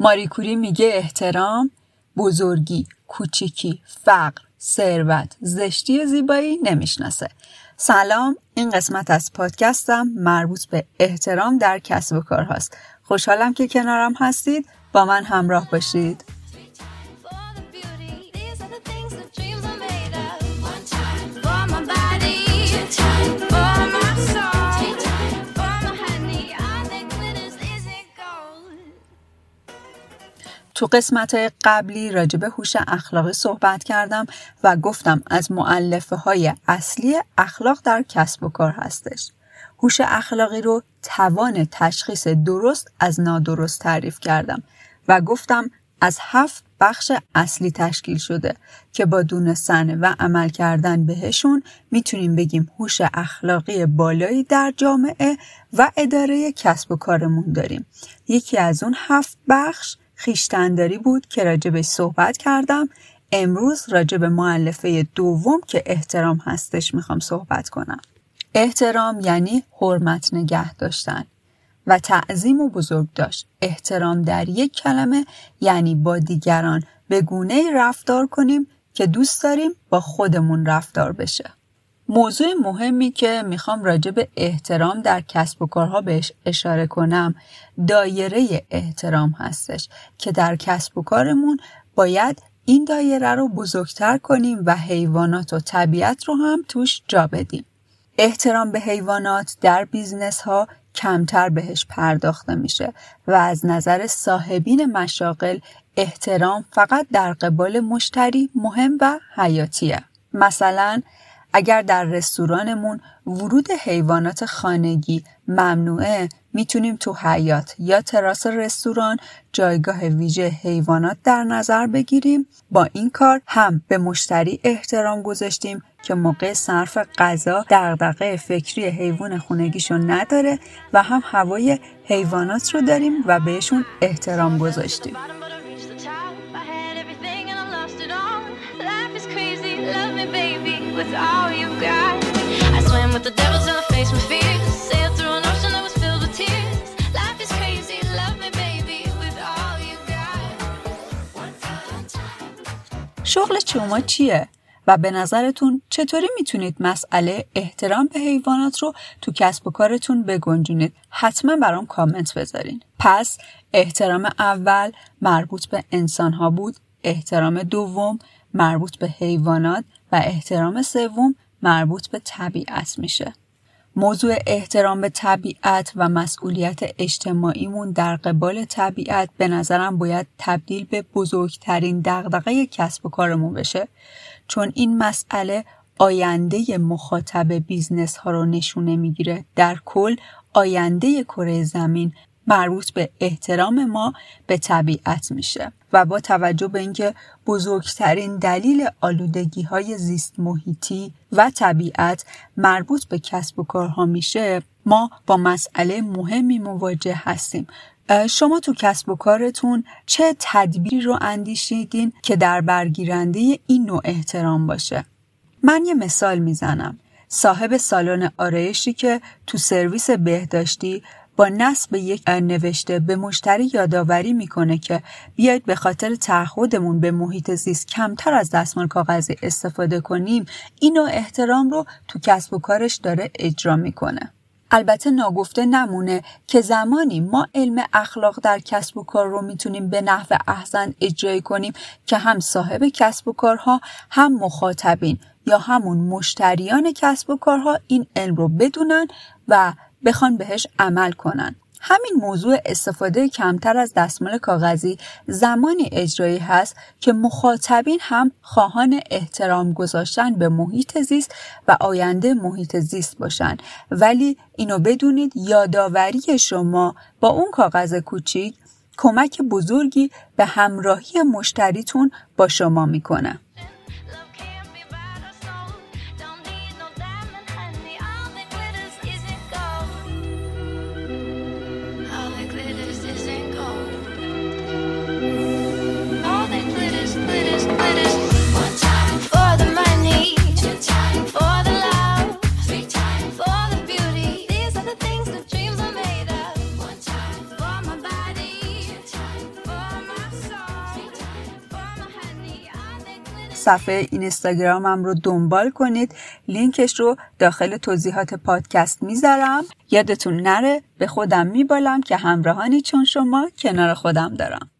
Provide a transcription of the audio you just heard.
ماریکوری میگه احترام بزرگی، کوچیکی، فقر، ثروت، زشتی و زیبایی نمی‌شناسه. سلام این قسمت از پادکستم مربوط به احترام در کسب و کار هاست. خوشحالم که کنارم هستید با من همراه باشید. تو قسمت قبلی راجب هوش اخلاقی صحبت کردم و گفتم از معلفه های اصلی اخلاق در کسب و کار هستش. هوش اخلاقی رو توان تشخیص درست از نادرست تعریف کردم و گفتم از هفت بخش اصلی تشکیل شده که با دونستن و عمل کردن بهشون می‌تونیم بگیم هوش اخلاقی بالایی در جامعه و اداره کسب و کارمون داریم. یکی از اون هفت بخش خیشتنداری بود که راجبش صحبت کردم. امروز راجب معلفه دوم که احترام هستش می‌خوام صحبت کنم. احترام یعنی حرمت نگه داشتن و تعظیم و بزرگ داشت. احترام در یک کلمه یعنی با دیگران به گونه رفتار کنیم که دوست داریم با خودمون رفتار بشه. موضوع مهمی که می‌خوام راجع به احترام در کسب و کارها بهش اشاره کنم دایره احترام هستش که در کسب و کارمون باید این دایره رو بزرگتر کنیم و حیوانات و طبیعت رو هم توش جا بدیم. احترام به حیوانات در business ها کمتر بهش پرداخته میشه و از نظر صاحبین مشاغل احترام فقط در قبال مشتری مهم و حیاتیه. مثلا اگر در رستورانمون ورود حیوانات خانگی ممنوعه می‌تونیم تو حیات یا تراس رستوران جایگاه ویژه حیوانات در نظر بگیریم. با این کار هم به مشتری احترام گذاشتیم که موقع صرف غذا دغدغه فکری حیوان خونگیشون نداره و هم هوای حیوانات رو داریم و بهشون احترام گذاشتیم. شغل شما چیه؟ و به نظرتون چطوری می‌تونید مسئله احترام به حیوانات رو تو کسب و کارتون بگنجونید؟ حتما برام کامنت بذارین. پس احترام اول مربوط به انسان ها بود، احترام دوم مربوط به حیوانات و احترام سوم مربوط به طبیعت میشه. موضوع احترام به طبیعت و مسئولیت اجتماعیمون در قبال طبیعت به نظرم باید تبدیل به بزرگترین دغدغه کسب و کارمون بشه چون این مسئله آینده مخاطب بیزنس ها رو نشونه می‌گیره در کل آینده کره زمین مربوط به احترام ما به طبیعت میشه و با توجه به اینکه بزرگترین دلیل آلودگی های زیست محیطی و طبیعت مربوط به کسب و کارها میشه ما با مسئله مهمی مواجه هستیم. شما تو کسب و کارتون چه تدبیری رو اندیشیدین که در برگیرنده این نوع احترام باشه؟ من یه مثال می‌زنم. صاحب سالن آرایشی که تو سرویس بهداشتی نصب یک نوشته به مشتری یادآوری می‌کنه که بیاید به خاطر تعهدمون به محیط زیست کمتر از دستمال کاغذی استفاده کنیم اینو احترام رو تو کسب و کارش داره اجرا می‌کنه. البته ناگفته نمونه که زمانی ما علم اخلاق در کسب و کار رو می‌تونیم به نحو احسن اجرایی کنیم که هم صاحب کسب و کارها هم مخاطبین یا همون مشتریان کسب و کارها این علم رو بدونن و بخوان بهش عمل کنن. همین موضوع استفاده کمتر از دستمال کاغذی زمانی اجرایی هست که مخاطبین هم خواهان احترام گذاشتن به محیط زیست و آینده محیط زیست باشن. ولی اینو بدونید یادآوری شما با اون کاغذ کوچیک کمک بزرگی به همراهی مشتریتون با شما می‌کنه. صفحه اینستاگرامم رو دنبال کنید. لینکش رو داخل توضیحات پادکست می‌ذارم. یادتون نره به خودم میبالم که همراهانی چون شما کنار خودم دارم.